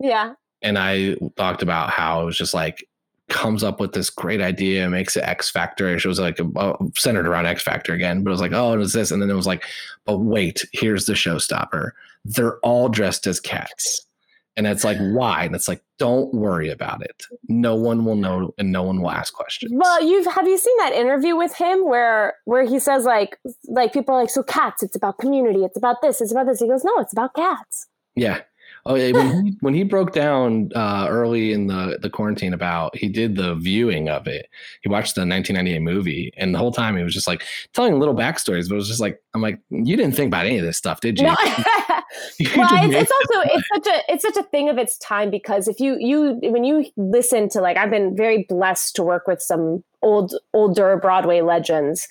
yeah. and I talked about how it was just like comes up with this great idea, makes it X Factor. It was like uh, centered around X Factor again, but it was like, oh, it was this, and then it was like, but wait, here's the showstopper. They're all dressed as cats. And it's like, why? And it's like, don't worry about it. No one will know and no one will ask questions. Well, you've have you seen that interview with him where where he says like like people are like so cats it's about community it's about this it's about this he goes no it's about cats Yeah. Oh, yeah, when he, when he broke down uh, early in the the quarantine about he did the viewing of it. He watched the 1998 movie, and the whole time he was just like telling little backstories. But it was just like I'm like, you didn't think about any of this stuff, did you? No. well, it's, it's also it's such a it's such a thing of its time because if you you when you listen to like I've been very blessed to work with some old older Broadway legends,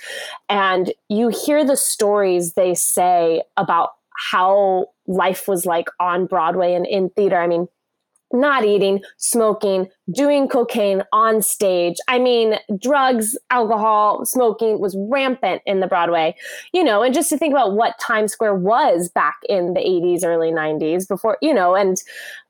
and you hear the stories they say about how life was like on Broadway and in theater. I mean, not eating, smoking, doing cocaine on stage. I mean, drugs, alcohol, smoking was rampant in the Broadway, you know, and just to think about what Times Square was back in the 80s, early 90s before, you know, and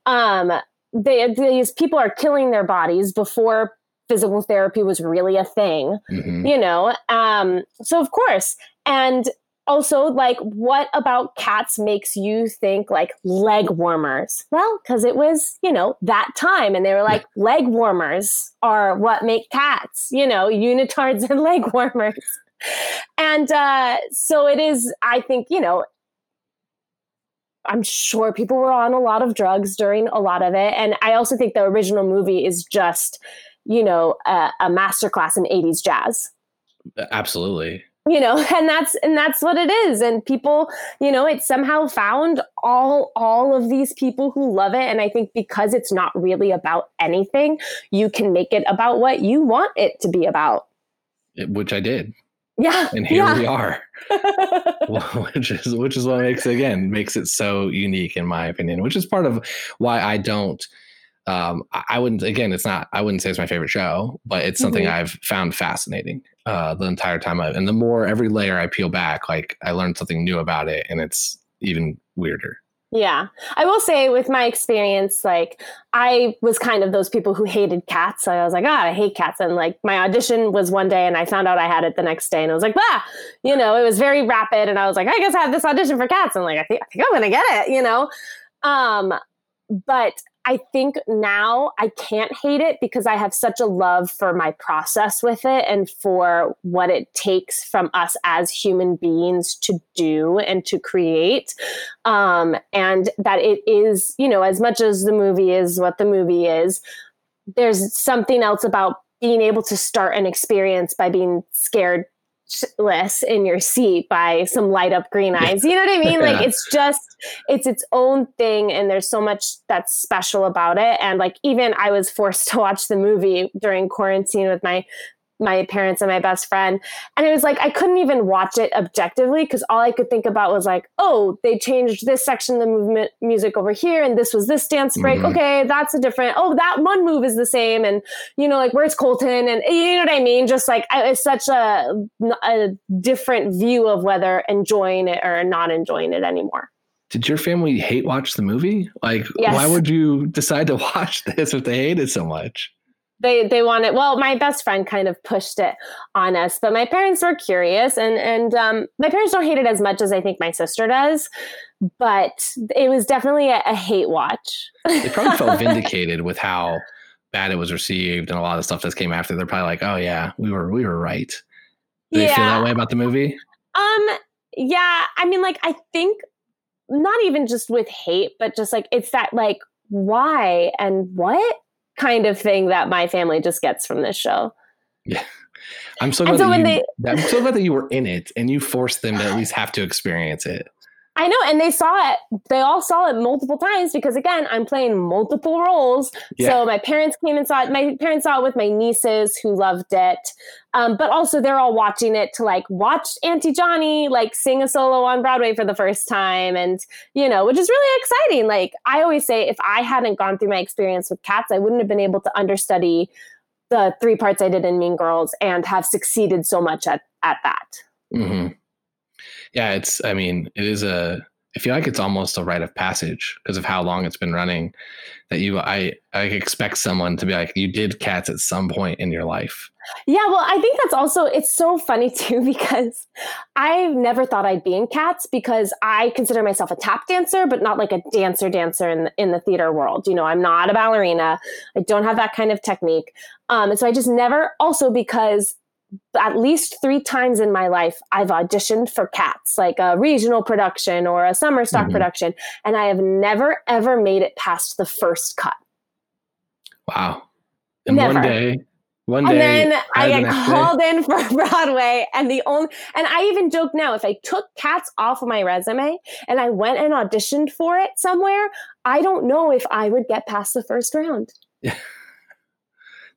um, they, these people are killing their bodies before physical therapy was really a thing, mm-hmm. you know. Um, so, of course, and also like what about cats makes you think like leg warmers? Well because it was you know that time and they were like leg warmers are what make cats you know unitards and leg warmers. And uh, so it is i think you know i'm sure people were on a lot of drugs during a lot of it. And i also think the original movie is just you know a, a masterclass in 80s jazz. Absolutely you know and that's and that's what it is. And people you know it somehow found all all of these people who love it. And i think because it's not really about anything you can make it about what you want it to be about. Which i did. Yeah. And here yeah. we are. Which is which is what makes again makes it so unique in my opinion which is part of why i don't um, I wouldn't again, it's not I wouldn't say it's my favorite show, but it's something mm-hmm. I've found fascinating uh, the entire time. I, and the more every layer I peel back, like I learned something new about it, and it's even weirder. Yeah. I will say with my experience, like I was kind of those people who hated cats. So I was like, ah, oh, I hate cats. And like my audition was one day and I found out I had it the next day and I was like, ah, you know, it was very rapid. And I was like, I guess I have this audition for cats. And like, I think, I think I'm going to get it, you know? Um, but I think now I can't hate it because I have such a love for my process with it and for what it takes from us as human beings to do and to create. Um, and that it is, you know, as much as the movie is what the movie is, there's something else about being able to start an experience by being scared less in your seat by some light up green eyes. You know what I mean? Like it's just it's its own thing and there's so much that's special about it and like even I was forced to watch the movie during quarantine with my my parents and my best friend. And it was like I couldn't even watch it objectively because all I could think about was like, oh, they changed this section of the movement music over here, and this was this dance break. Mm-hmm. Okay, that's a different. Oh, that one move is the same, and you know, like where's Colton, and you know what I mean. Just like it's such a a different view of whether enjoying it or not enjoying it anymore. Did your family hate watch the movie? Like, yes. why would you decide to watch this if they hate it so much? They they wanted well my best friend kind of pushed it on us but my parents were curious and and um, my parents don't hate it as much as i think my sister does but it was definitely a, a hate watch. They probably felt vindicated with how bad it was received and a lot of stuff that came after. They're probably like oh yeah we were we were right. Do yeah. they feel that way about the movie? Um yeah i mean like i think not even just with hate but just like it's that like why and what kind of thing that my family just gets from this show. Yeah. I'm so glad, so that, you, they, I'm so glad that you were in it and you forced them to at least have to experience it. I know, and they saw it. They all saw it multiple times because again, I'm playing multiple roles. Yeah. So my parents came and saw it. My parents saw it with my nieces who loved it, um, but also they're all watching it to like watch Auntie Johnny like sing a solo on Broadway for the first time, and you know, which is really exciting. Like I always say, if I hadn't gone through my experience with cats, I wouldn't have been able to understudy the three parts I did in Mean Girls and have succeeded so much at at that. Mm-hmm yeah, it's. I mean, it is a. I feel like it's almost a rite of passage because of how long it's been running. That you, I, I expect someone to be like, you did cats at some point in your life. Yeah, well, I think that's also it's so funny too because I've never thought I'd be in cats because I consider myself a tap dancer, but not like a dancer dancer in in the theater world. You know, I'm not a ballerina. I don't have that kind of technique, um, and so I just never. Also, because at least three times in my life, I've auditioned for cats, like a regional production or a summer stock mm-hmm. production, and I have never ever made it past the first cut. Wow! And never. one day, one day, and then I get called day. in for Broadway, and the only and I even joke now if I took cats off of my resume and I went and auditioned for it somewhere, I don't know if I would get past the first round.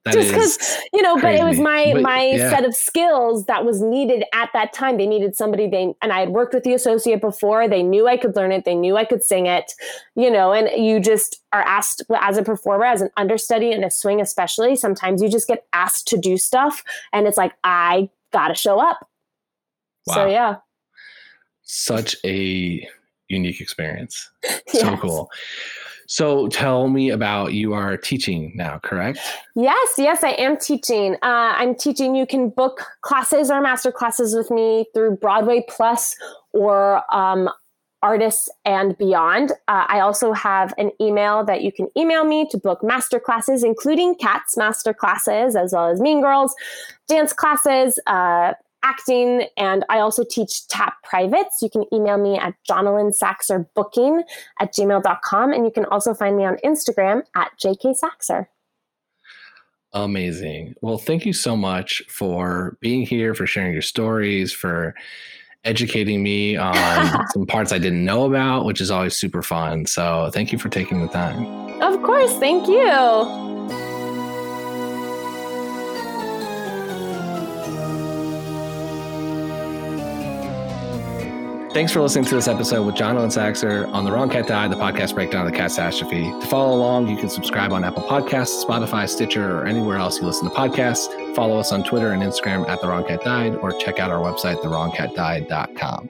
That just because you know crazy. but it was my but, my yeah. set of skills that was needed at that time. They needed somebody they and i had worked with the associate before. They knew i could learn it. They knew i could sing it you know and you just are asked as a performer as an understudy in a swing especially sometimes you just get asked to do stuff and it's like i gotta show up. Wow. so yeah. Such a unique experience. So cool so tell me about you are teaching now, correct? Yes, yes, I am teaching. Uh, I'm teaching. You can book classes or master classes with me through Broadway Plus or um, Artists and Beyond. Uh, I also have an email that you can email me to book master classes, including Cats master classes, as well as Mean Girls, dance classes, uh, acting, and I also teach tap privates. You can email me at jonalynsaxerbooking at gmail.com, and you can also find me on Instagram at JK Saxer. Amazing. Well, thank you so much for being here, for sharing your stories, for educating me on some parts I didn't know about, which is always super fun. So, thank you for taking the time. Of course. Thank you. Thanks for listening to this episode with Jonalyn Saxer on The Wrong Cat Died, the podcast breakdown of the catastrophe. To follow along, you can subscribe on Apple Podcasts, Spotify, Stitcher, or anywhere else you listen to podcasts. Follow us on Twitter and Instagram at The Wrong Cat Died, or check out our website, TheWrongCatDied.com.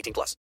18 plus.